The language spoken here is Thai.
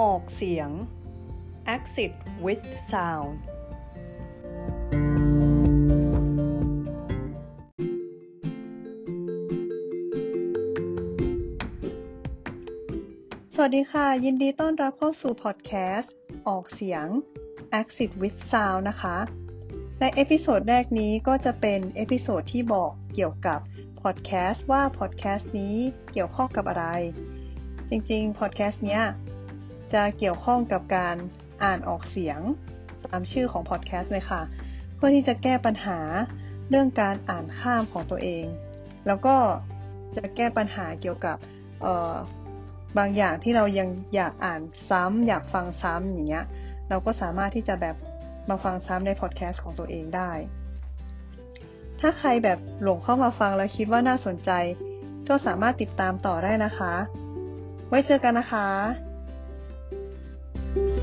ออกเสียง exit with sound สวัสดีค่ะ ยินดีต้อนรับเข้าสู่พอดแคสต์ออกเสียง exit with sound นะคะ ใน episode แรกนี้ก็จะเป็น episode ที่บอกเกี่ยวกับพอดแคสต์ว่าพอดแคสต์นี้เกี่ยวข้องกับอะไร จริงๆ พอดแคสต์เนี้ย จะเกี่ยวข้องกับการอ่านออกเสียงตามชื่อของพอดแคสต์เลยค่ะ เพื่อที่จะแก้ปัญหาเรื่องการอ่านข้ามของตัวเอง แล้วก็จะแก้ปัญหาเกี่ยวกับบางอย่างที่เรายังอยากอ่านซ้ำอยากฟังซ้ำอย่างเงี้ยเราก็สามารถที่จะแบบมาฟังซ้ำในพอดแคสต์ของตัวเองได้ ถ้าใครแบบหลงเข้ามาฟังแล้วคิดว่าน่าสนใจ ก็สามารถติดตามต่อได้นะคะ ไว้เจอกันนะคะ thank you